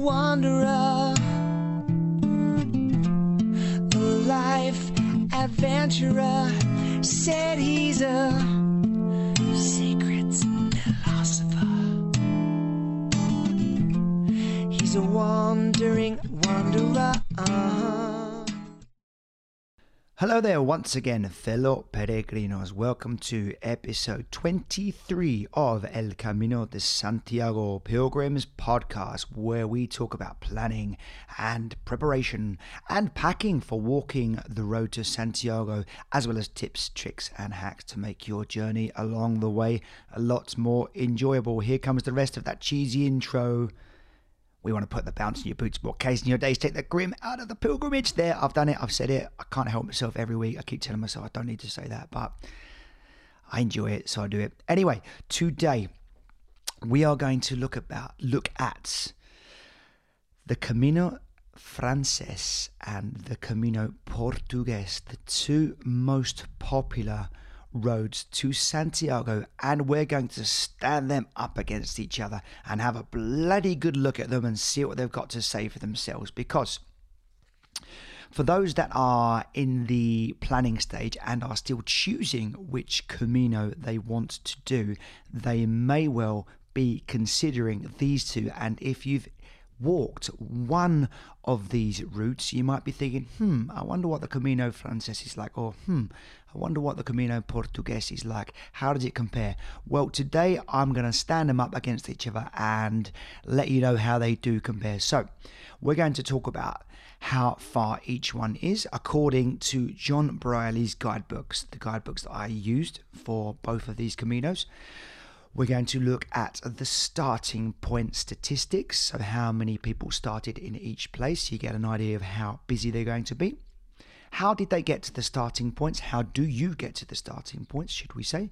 wanderer, a life adventurer. Said he's a secret philosopher. He's a wandering Hello there, once again, fellow peregrinos. Welcome to episode 23 of El Camino de Santiago Pilgrims podcast, where we talk about planning and preparation and packing for walking the road to Santiago, as well as tips, tricks, and hacks to make your journey along the way a lot more enjoyable. Here comes the rest of that cheesy intro. We want to put the bounce in your boots, more case in your days, take the grim out of the pilgrimage. There, I've done it, I've said it. I can't help myself every week. I keep telling myself I don't need to say that, but I enjoy it, so I do it. Anyway, today we are going to look about look at the Camino Frances and the Camino Portugues, the two most popular roads to Santiago, and we're going to stand them up against each other and have a bloody good look at them and see what they've got to say for themselves. Because for those that are in the planning stage and are still choosing which Camino they want to do, they may well be considering these two. And if you've walked one of these routes, you might be thinking, hmm, I wonder what the Camino Frances is like, or hmm, I wonder what the Camino Portugues is like. How does it compare? Well, today I'm going to stand them up against each other and let you know how they do compare. So, we're going to talk about how far each one is according to John Brierley's guidebooks, the guidebooks that I used for both of these Caminos. We're going to look at the starting point statistics, so how many people started in each place. You get an idea of how busy they're going to be. How did they get to the starting points? How do you get to the starting points, should we say?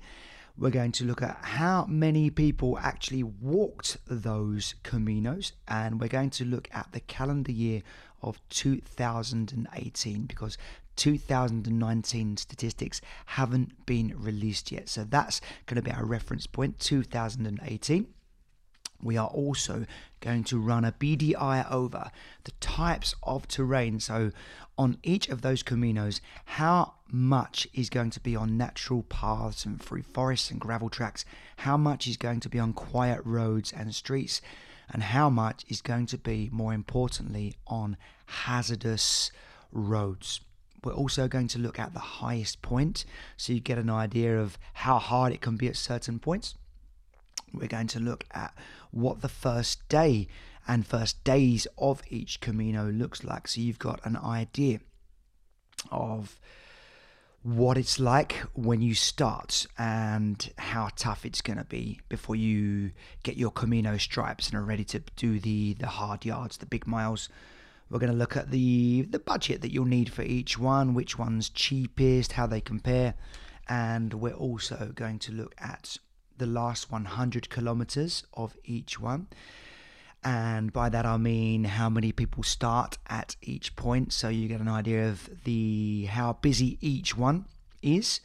We're going to look at how many people actually walked those Caminos, and we're going to look at the calendar year of 2018 because 2019 statistics haven't been released yet. So that's going to be our reference point 2018. We are also going to run a BDI over the types of terrain. So, on each of those caminos, how much is going to be on natural paths and through forests and gravel tracks? How much is going to be on quiet roads and streets? And how much is going to be, more importantly, on hazardous roads? We're also going to look at the highest point so you get an idea of how hard it can be at certain points. We're going to look at what the first day and first days of each Camino looks like so you've got an idea of what it's like when you start and how tough it's going to be before you get your Camino stripes and are ready to do the the hard yards, the big miles. We're going to look at the the budget that you'll need for each one, which one's cheapest, how they compare, and we're also going to look at the last 100 kilometers of each one. And by that I mean how many people start at each point, so you get an idea of the how busy each one is.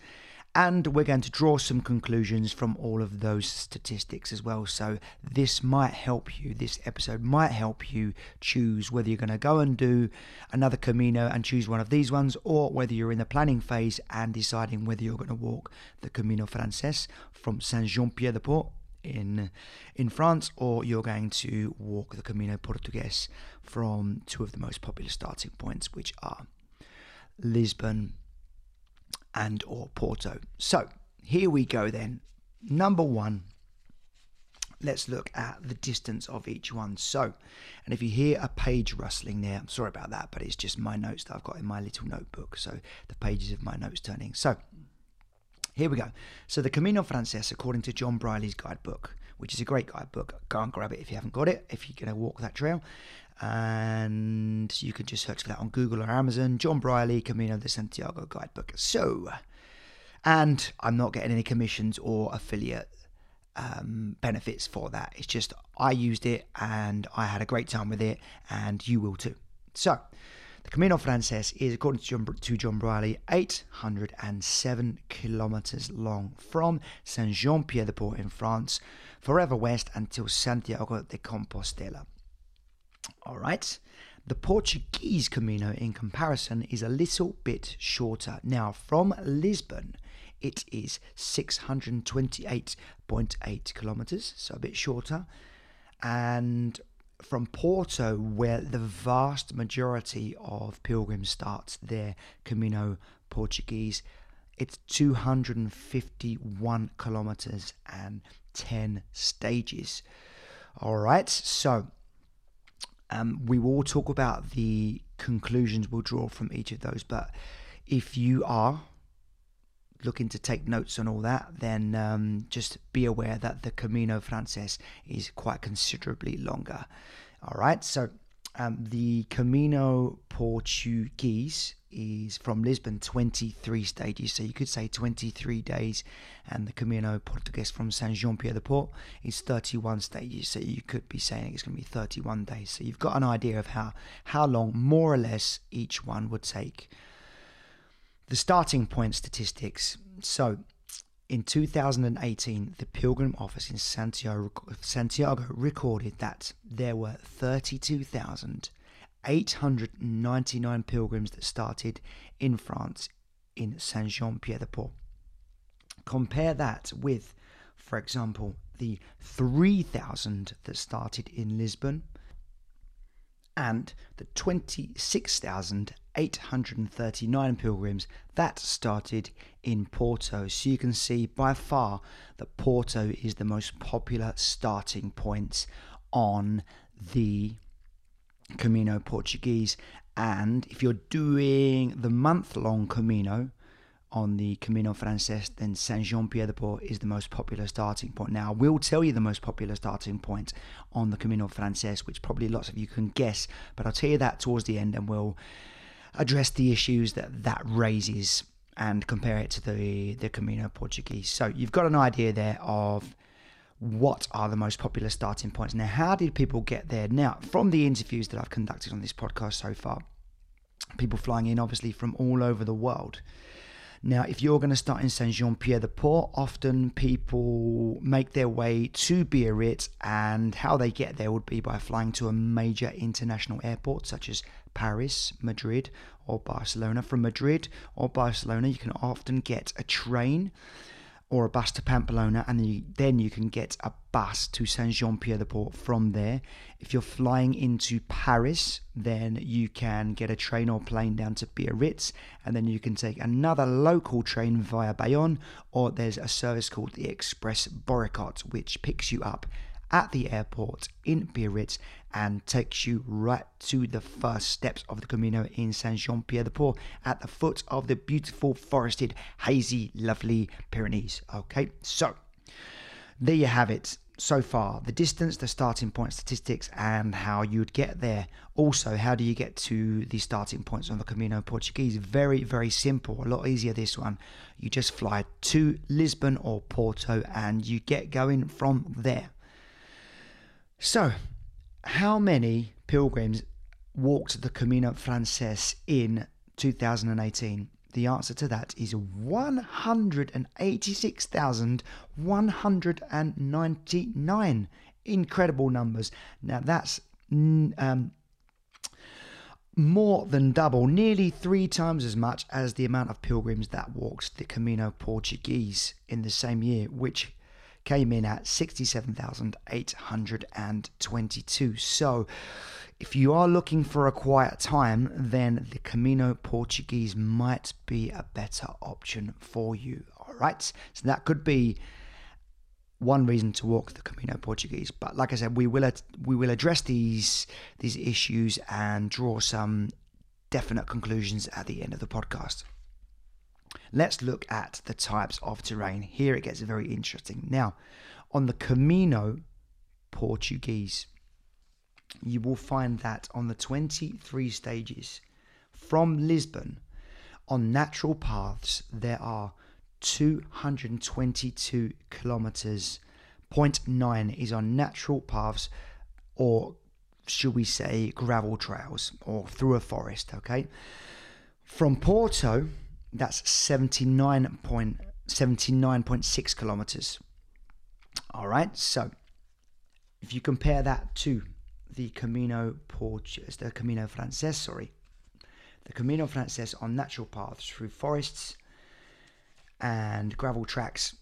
And we're going to draw some conclusions from all of those statistics as well. So, this might help you, this episode might help you choose whether you're going to go and do another Camino and choose one of these ones, or whether you're in the planning phase and deciding whether you're going to walk the Camino Frances from Saint Jean Pied de Port in in France, or you're going to walk the Camino Portugues from two of the most popular starting points, which are Lisbon and or Porto. So here we go then. Number one, let's look at the distance of each one. So, and if you hear a page rustling there, I'm sorry about that, but it's just my notes that I've got in my little notebook. So the pages of my notes turning. So here we go. So the Camino Frances, according to John Brierley's guidebook, which is a great guidebook. Go and grab it if you haven't got it, if you're going to walk that trail. And you can just search for that on Google or Amazon. John Brierley, Camino de Santiago guidebook. So, and I'm not getting any commissions or affiliate um, benefits for that. It's just I used it and I had a great time with it, and you will too. So, the Camino Frances is, according to John, to John Brierley, 807 kilometers long from Saint Jean Pied de Port in France, forever west until Santiago de Compostela. All right. The Portuguese Camino, in comparison, is a little bit shorter. Now, from Lisbon, it is 628.8 kilometers, so a bit shorter. And from Porto, where the vast majority of pilgrims start their Camino Portuguese, it's 251 kilometers and 10 stages. All right, so um, we will talk about the conclusions we'll draw from each of those. But if you are looking to take notes on all that, then um, just be aware that the Camino Frances is quite considerably longer. All right, so um, the Camino Portuguese is from Lisbon 23 stages, so you could say 23 days, and the Camino Portugues from Saint Jean Pied de Port is 31 stages, so you could be saying it's going to be 31 days. So you've got an idea of how how long more or less each one would take. The starting point statistics. So in 2018, the Pilgrim Office in Santiago, Santiago recorded that there were 32,899 pilgrims that started in France in Saint Jean Pied de Port. Compare that with, for example, the 3,000 that started in Lisbon and the 26,839 pilgrims that started in Porto. So you can see by far that Porto is the most popular starting point on the Camino Portuguese. And if you're doing the month long Camino on the Camino Frances, then Saint Jean Pied de Port is the most popular starting point. Now, I will tell you the most popular starting point on the Camino Frances, which probably lots of you can guess, but I'll tell you that towards the end and we'll address the issues that that raises and compare it to the, the Camino Portuguese. So you've got an idea there of what are the most popular starting points. Now, how did people get there? Now, from the interviews that I've conducted on this podcast so far, people flying in obviously from all over the world. Now, if you're going to start in Saint Jean Pierre de Port, often people make their way to Biarritz, and how they get there would be by flying to a major international airport such as Paris, Madrid, or Barcelona. From Madrid or Barcelona, you can often get a train or a bus to Pamplona, and then you, then you can get a bus to Saint Jean Pied de Port from there. If you're flying into Paris, then you can get a train or plane down to Biarritz, and then you can take another local train via Bayonne, or there's a service called the Express Bourricot, which picks you up at the airport in Biarritz and takes you right to the first steps of the Camino in Saint Jean Pied de Port at the foot of the beautiful, forested, hazy, lovely Pyrenees. Okay, so there you have it. So far, the distance, the starting point statistics, and how you'd get there. Also, how do you get to the starting points on the Camino Portuguese? Very, very simple. A lot easier this one. You just fly to Lisbon or Porto and you get going from there. So, how many pilgrims walked the Camino Frances in 2018? The answer to that is 186,199. Incredible numbers. Now, that's um, more than double, nearly three times as much as the amount of pilgrims that walked the Camino Portuguese in the same year, which came in at 67,822. So, if you are looking for a quiet time, then the Camino Portuguese might be a better option for you. All right, so that could be one reason to walk the Camino Portuguese. But like I said, we will we will address these these issues and draw some definite conclusions at the end of the podcast. Let's look at the types of terrain. Here it gets very interesting. Now, on the Camino Portuguese, you will find that on the 23 stages from Lisbon, on natural paths, there are 222 kilometers. 0.9 is on natural paths, or should we say gravel trails, or through a forest, okay? From Porto, that's 79.79.6 kilometers. All right, so if you compare that to the Camino Portugues, the Camino Frances, sorry, the Camino Frances on natural paths through forests and gravel tracks.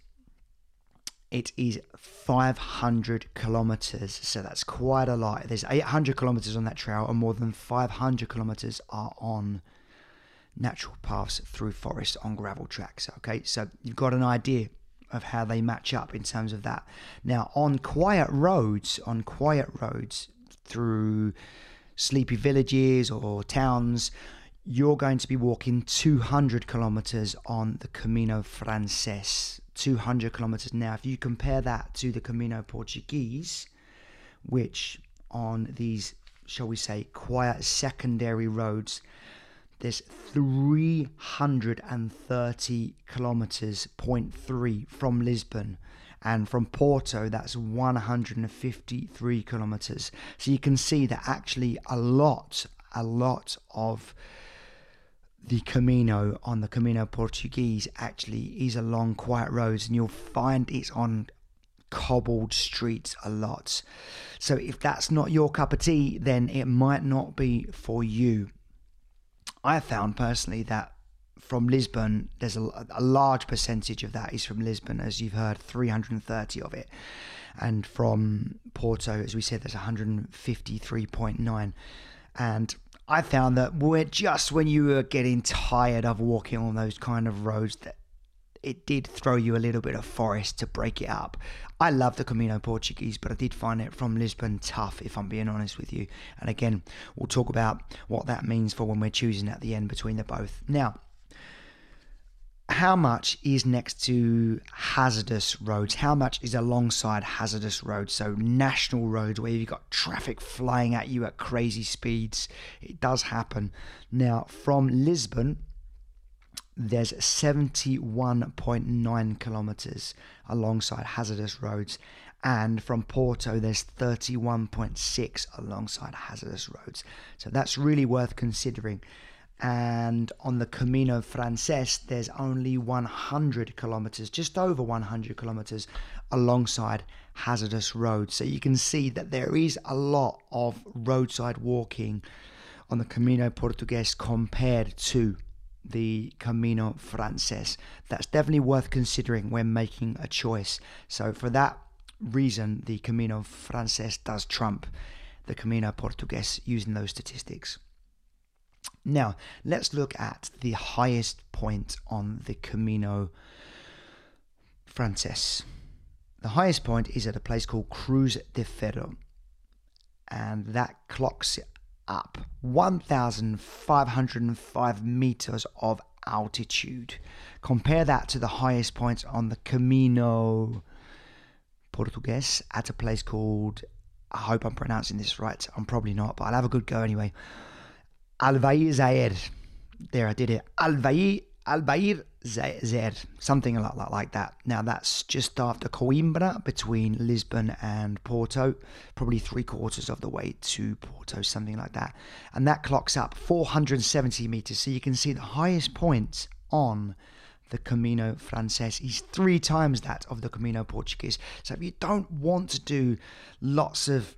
It is 500 kilometers, so that's quite a lot. There's 800 kilometers on that trail, and more than 500 kilometers are on natural paths through forest on gravel tracks. Okay, so you've got an idea of how they match up in terms of that. Now, on quiet roads, on quiet roads through sleepy villages or towns, you're going to be walking 200 kilometers on the Camino Frances. 200 kilometers. Now, if you compare that to the Camino Portuguese, which on these, shall we say, quiet secondary roads, there's 330 kilometers, 0.3 from Lisbon. And from Porto, that's 153 kilometers. So you can see that actually a lot, a lot of the Camino on the Camino Portuguese actually is along quiet roads, and you'll find it's on cobbled streets a lot. So if that's not your cup of tea, then it might not be for you. I found personally that from Lisbon, there's a, a, large percentage of that is from Lisbon, as you've heard, 330 of it. And from Porto, as we said, there's 153.9. And I found that we're just when you were getting tired of walking on those kind of roads, that it did throw you a little bit of forest to break it up. I love the Camino Portuguese, but I did find it from Lisbon tough, if I'm being honest with you. And again, we'll talk about what that means for when we're choosing at the end between the both. Now, how much is next to hazardous roads? How much is alongside hazardous roads? So, national roads where you've got traffic flying at you at crazy speeds. It does happen. Now, from Lisbon, there's 71.9 kilometers alongside hazardous roads and from Porto there's 31.6 alongside hazardous roads. So that's really worth considering. And on the Camino Frances there's only 100 kilometers just over 100 kilometers alongside hazardous roads. So you can see that there is a lot of roadside walking on the Camino Portugues compared to the Camino Frances. That's definitely worth considering when making a choice. So, for that reason, the Camino Frances does trump the Camino Portugues using those statistics. Now, let's look at the highest point on the Camino Frances. The highest point is at a place called Cruz de Ferro, and that clocks up 1,505 meters of altitude. Compare that to the highest point on the Camino Portugues at a place called, I hope I'm pronouncing this right, I'm probably not, but I'll have a good go anyway. Albair Zaire. There, I did it. Albair Albair Zer, something a lot like that. Now that's just after Coimbra between Lisbon and Porto, probably three quarters of the way to Porto, something like that. And that clocks up 470 meters. So you can see the highest point on the Camino Frances is three times that of the Camino Portuguese. So if you don't want to do lots of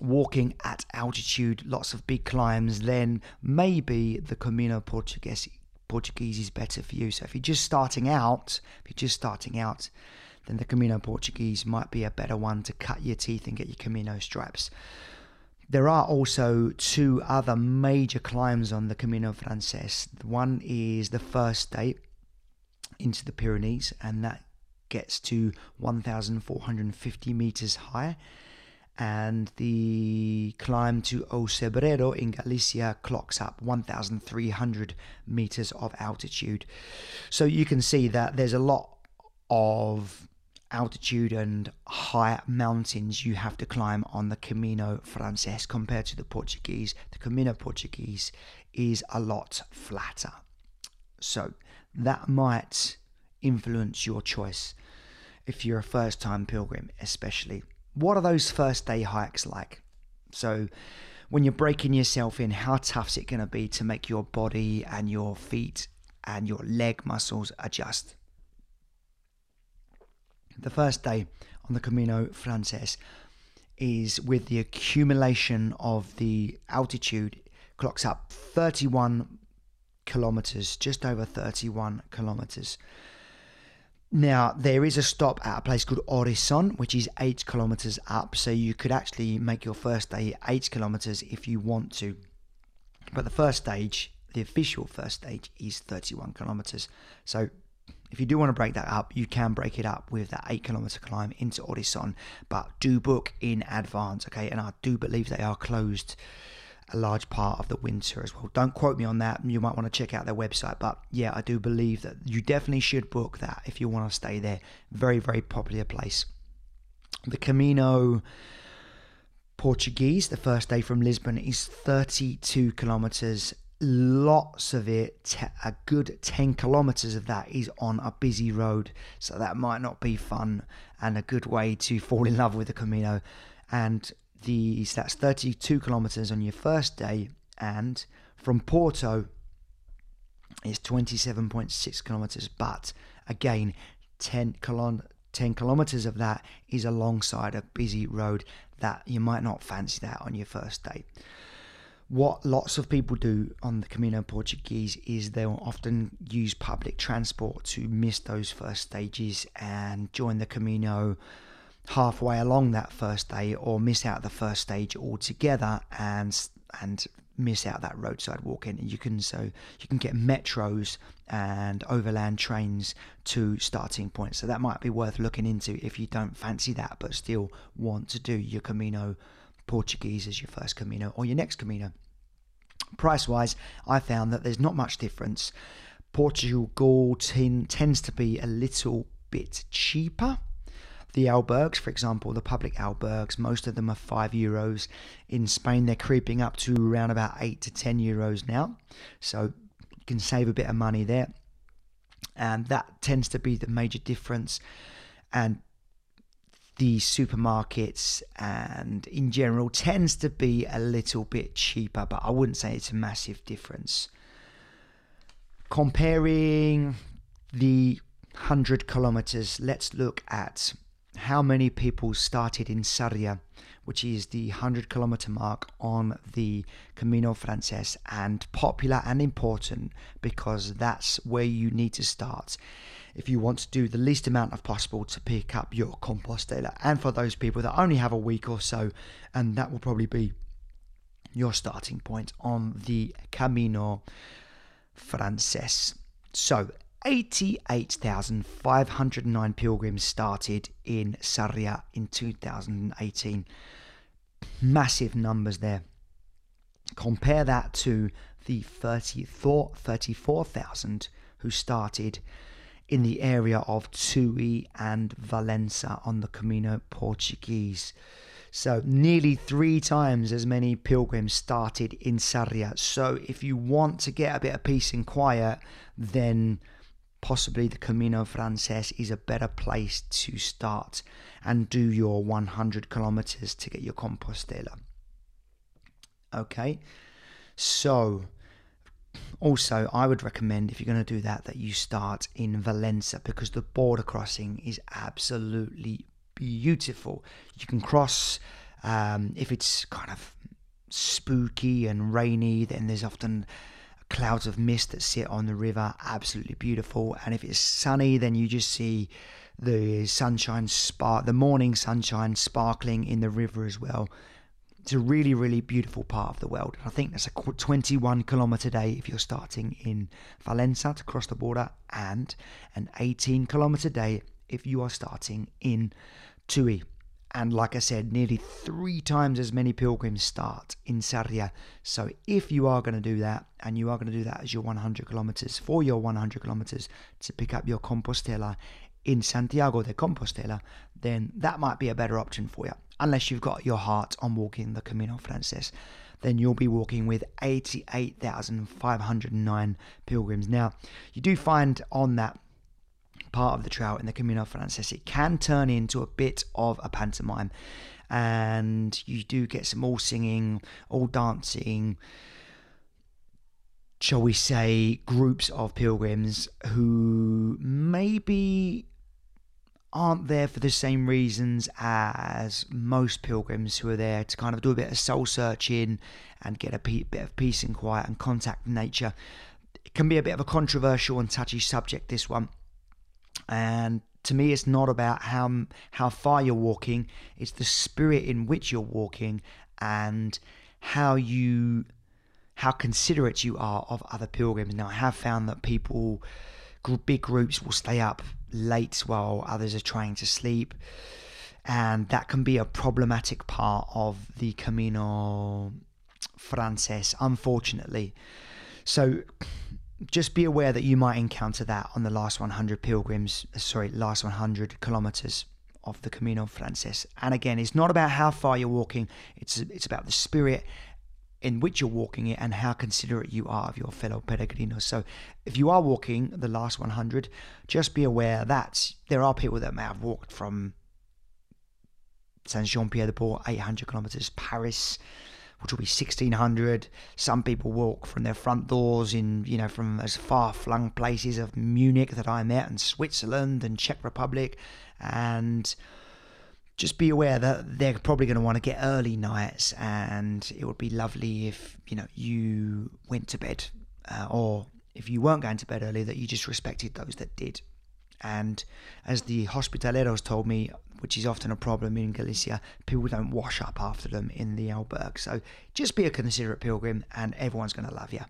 walking at altitude, lots of big climbs, then maybe the Camino Portuguese Portuguese is better for you. So if you're just starting out, if you're just starting out, then the Camino Portuguese might be a better one to cut your teeth and get your Camino stripes. There are also two other major climbs on the Camino Frances. One is the first day into the Pyrenees, and that gets to 1,450 meters high and the climb to O Cebreiro in Galicia clocks up 1,300 meters of altitude. So you can see that there's a lot of altitude and high mountains you have to climb on the Camino Frances compared to the Portuguese. The Camino Portuguese is a lot flatter. So that might influence your choice if you're a first time pilgrim, especially what are those first day hikes like? So, when you're breaking yourself in, how tough is it going to be to make your body and your feet and your leg muscles adjust? The first day on the Camino Frances is with the accumulation of the altitude, clocks up 31 kilometers, just over 31 kilometers. Now, there is a stop at a place called Orisson, which is eight kilometers up. So you could actually make your first day eight kilometers if you want to. But the first stage, the official first stage, is 31 kilometers. So if you do want to break that up, you can break it up with that eight kilometer climb into Orisson, but do book in advance, okay? And I do believe they are closed a large part of the winter as well. Don't quote me on that. You might want to check out their website. But yeah, I do believe that you definitely should book that if you want to stay there. Very, very popular place. The Camino Portuguese, the first day from Lisbon, is 32 kilometers. Lots of it, a good 10 kilometers of that is on a busy road. So that might not be fun and a good way to fall in love with the Camino. And the so that's 32 kilometers on your first day, and from Porto it's 27.6 kilometers. But again, 10 kilon 10 kilometers of that is alongside a busy road that you might not fancy that on your first day. What lots of people do on the Camino Portuguese is they'll often use public transport to miss those first stages and join the Camino halfway along that first day or miss out the first stage altogether and and miss out that roadside walking you can so you can get metros and overland trains to starting points so that might be worth looking into if you don't fancy that but still want to do your camino portuguese as your first camino or your next camino. Price wise i found that there's not much difference. Portugal t- tends to be a little bit cheaper the albergs, for example, the public albergs, most of them are five euros. In Spain, they're creeping up to around about eight to ten euros now. So you can save a bit of money there. And that tends to be the major difference. And the supermarkets and in general tends to be a little bit cheaper, but I wouldn't say it's a massive difference. Comparing the 100 kilometers, let's look at how many people started in Sarria, which is the 100 kilometer mark on the Camino Frances, and popular and important because that's where you need to start if you want to do the least amount of possible to pick up your Compostela. And for those people that only have a week or so, and that will probably be your starting point on the Camino Frances. So, 88,509 pilgrims started in Sarria in 2018. Massive numbers there. Compare that to the 34,000 who started in the area of Tui and Valença on the Camino Portuguese. So, nearly three times as many pilgrims started in Sarria. So, if you want to get a bit of peace and quiet, then possibly the Camino Frances is a better place to start and do your 100 kilometers to get your Compostela. Okay, so also I would recommend if you're going to do that that you start in Valença because the border crossing is absolutely beautiful. You can cross um, if it's kind of spooky and rainy, then there's often clouds of mist that sit on the river, absolutely beautiful. And if it's sunny, then you just see the sunshine spark, the morning sunshine sparkling in the river as well. It's a really, really beautiful part of the world. I think that's a 21 kilometer day if you're starting in Valença to cross the border, and an 18 kilometer day if you are starting in Tui. And like I said, nearly three times as many pilgrims start in Sarria. So if you are going to do that, and you are going to do that as your 100 kilometers, for your 100 kilometers to pick up your Compostela in Santiago de Compostela, then that might be a better option for you. Unless you've got your heart on walking the Camino Frances, then you'll be walking with 88,509 pilgrims. Now, you do find on that part of the trail in the Camino Frances, it can turn into a bit of a pantomime. And you do get some all singing, all dancing, shall we say, groups of pilgrims who maybe aren't there for the same reasons as most pilgrims who are there to kind of do a bit of soul searching and get a bit of peace and quiet and contact nature. It can be a bit of a controversial and touchy subject, this one. And to me, it's not about how how far you're walking; it's the spirit in which you're walking and how you how considerate you are of other pilgrims. Now, I have found that people, big groups, will stay up late while others are trying to sleep, and that can be a problematic part of the Camino Frances, unfortunately. So, just be aware that you might encounter that on the last 100 pilgrims, uh, sorry, last 100 kilometers of the Camino Frances. And again, it's not about how far you're walking, it's, it's about the spirit in which you're walking it and how considerate you are of your fellow peregrinos. So, if you are walking the last 100, just be aware that there are people that may have walked from Saint Jean Pied de Port, 800 kilometers, Paris, which will be 1600. Some people walk from their front doors in, you know, from as far flung places of Munich that I met and Switzerland and Czech Republic. And just be aware that they're probably going to want to get early nights and it would be lovely if, you know, you went to bed uh, or if you weren't going to bed early that you just respected those that did. And as the hospitaleros told me, which is often a problem in Galicia. People don't wash up after them in the albergue. So just be a considerate pilgrim and everyone's going to love you.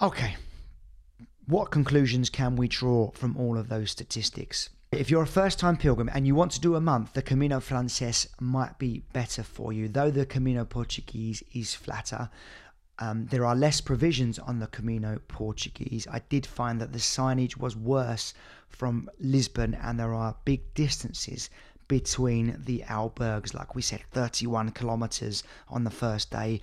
Okay, what conclusions can we draw from all of those statistics? If you're a first time pilgrim and you want to do a month, the Camino Frances might be better for you. Though the Camino Portuguese is flatter, um, there are less provisions on the Camino Portuguese. I did find that the signage was worse from Lisbon, and there are big distances between the albergs. Like we said, 31 kilometers on the first day,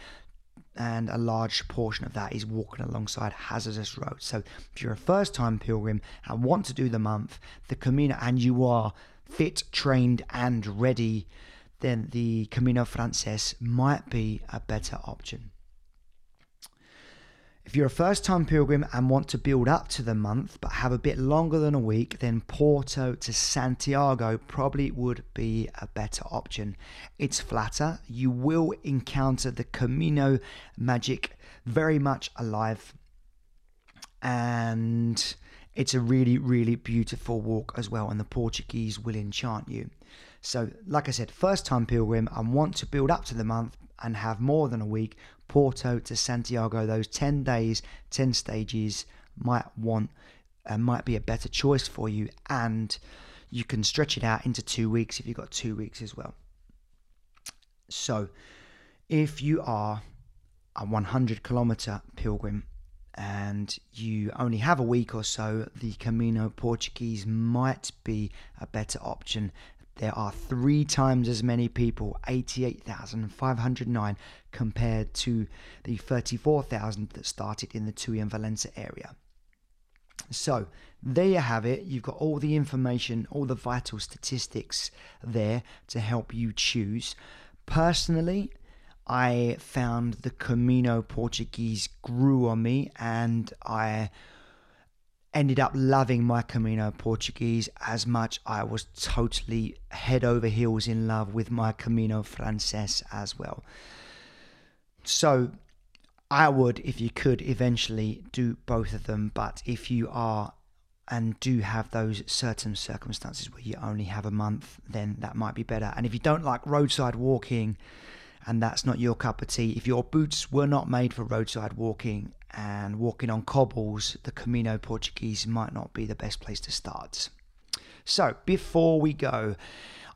and a large portion of that is walking alongside hazardous roads. So, if you're a first time pilgrim and want to do the month, the Camino, and you are fit, trained, and ready, then the Camino Frances might be a better option. If you're a first time pilgrim and want to build up to the month but have a bit longer than a week, then Porto to Santiago probably would be a better option. It's flatter, you will encounter the Camino magic very much alive, and it's a really, really beautiful walk as well, and the Portuguese will enchant you. So, like I said, first time pilgrim and want to build up to the month and have more than a week, Porto to Santiago, those 10 days, 10 stages might want uh, might be a better choice for you and you can stretch it out into 2 weeks if you've got 2 weeks as well. So, if you are a 100 kilometer pilgrim and you only have a week or so, the Camino Portuguese might be a better option there are three times as many people, 88,509, compared to the 34,000 that started in the Tui and Valença area. So, there you have it. You've got all the information, all the vital statistics there to help you choose. Personally, I found the Camino Portuguese grew on me and I ended up loving my Camino Portuguese as much. I was totally head over heels in love with my Camino Frances as well. So I would, if you could, eventually do both of them. But if you are and do have those certain circumstances where you only have a month, then that might be better. And if you don't like roadside walking, and that's not your cup of tea, if your boots were not made for roadside walking and walking on cobbles, the Camino Portuguese might not be the best place to start. So, before we go,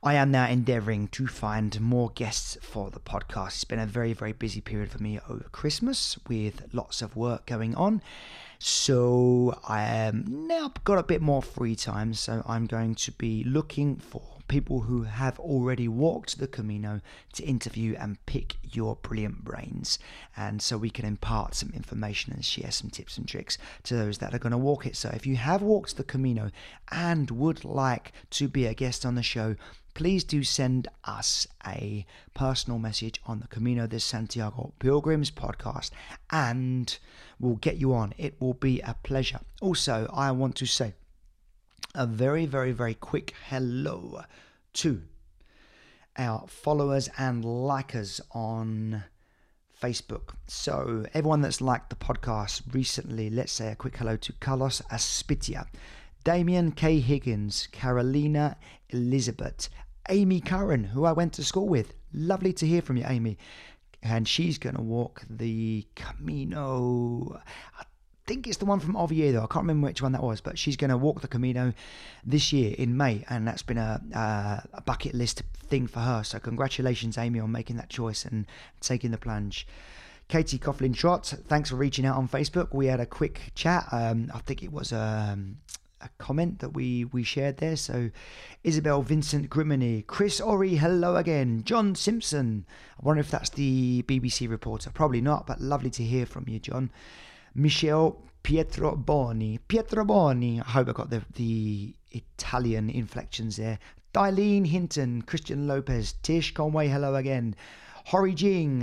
I am now endeavoring to find more guests for the podcast. It's been a very, very busy period for me over Christmas with lots of work going on. So, I am now got a bit more free time. So, I'm going to be looking for people who have already walked the Camino to interview and pick your brilliant brains. And so we can impart some information and share some tips and tricks to those that are going to walk it. So if you have walked the Camino and would like to be a guest on the show, please do send us a personal message on the Camino de Santiago Pilgrims podcast and we'll get you on. It will be a pleasure. Also, I want to say a very, very, very quick hello to our followers and likers on Facebook. So, everyone that's liked the podcast recently, let's say a quick hello to Carlos Aspitia, Damien K. Higgins, Carolina Elizabeth, Amy Curran, who I went to school with. Lovely to hear from you, Amy. And she's going to walk the Camino. Think it's the one from Oviedo. I can't remember which one that was, but she's going to walk the Camino this year in May, and that's been a, uh, a bucket list thing for her. So congratulations, Amy, on making that choice and taking the plunge. Katie Coughlin Trot, thanks for reaching out on Facebook. We had a quick chat. Um, I think it was um, a comment that we we shared there. So Isabel Vincent Grimini, Chris Ori, hello again. John Simpson. I wonder if that's the BBC reporter. Probably not, but lovely to hear from you, John. Michelle Pietro Boni. Pietro Boni. I hope I got the, the Italian inflections there. Dylene Hinton, Christian Lopez, Tish Conway, hello again. Hori Jing,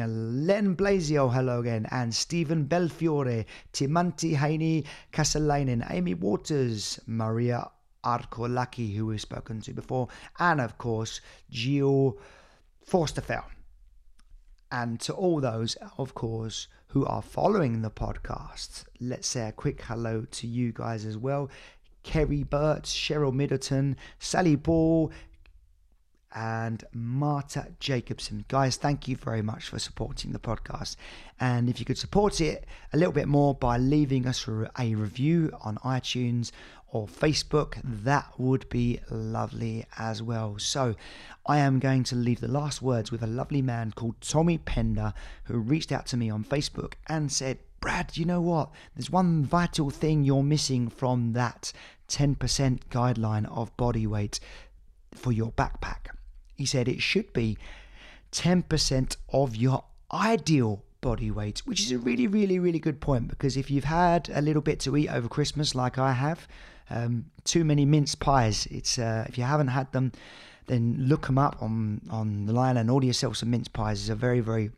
Len Blasio, hello again, and Stephen Belfiore, Timanti Heine Kasalainen, Amy Waters, Maria Arkolaki, who we've spoken to before, and of course, Gio Forsterfeld. And to all those, of course, who are following the podcast, let's say a quick hello to you guys as well. Kerry Burt, Cheryl Middleton, Sally Ball, and Marta Jacobson. Guys, thank you very much for supporting the podcast. And if you could support it a little bit more by leaving us a review on iTunes or Facebook, that would be lovely as well. So, I am going to leave the last words with a lovely man called Tommy Pender who reached out to me on Facebook and said, Brad, you know what? There's one vital thing you're missing from that 10% guideline of body weight for your backpack. He said it should be 10% of your ideal body weight, which is a really, really, really good point because if you've had a little bit to eat over Christmas, like I have, um, too many mince pies. It's uh, if you haven't had them, then look them up on on the line and order yourself some mince pies. It's a very, very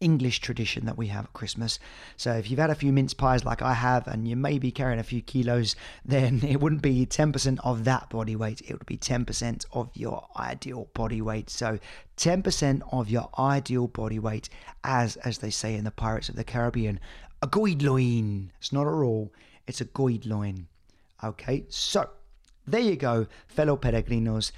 English tradition that we have at Christmas. So if you've had a few mince pies like I have and you may be carrying a few kilos, then it wouldn't be 10% of that body weight. It would be 10% of your ideal body weight. So 10% of your ideal body weight as as they say in the Pirates of the Caribbean, a guideline. It's not a rule, it's a guideline. Okay? So there you go, fellow peregrinos.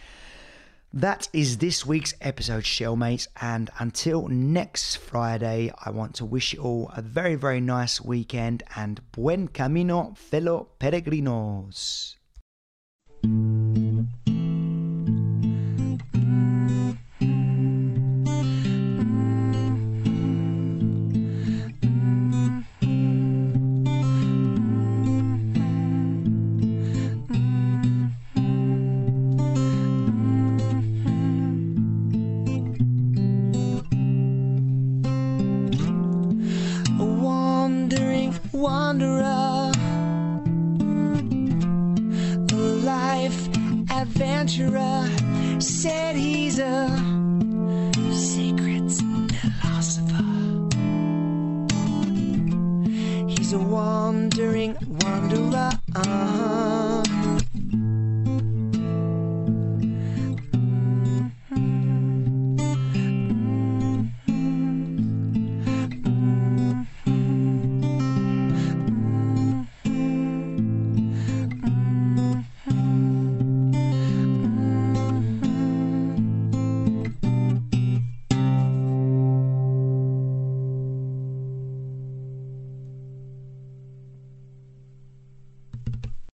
That is this week's episode, Shellmates. And until next Friday, I want to wish you all a very, very nice weekend and buen camino, fellow peregrinos. Wanderer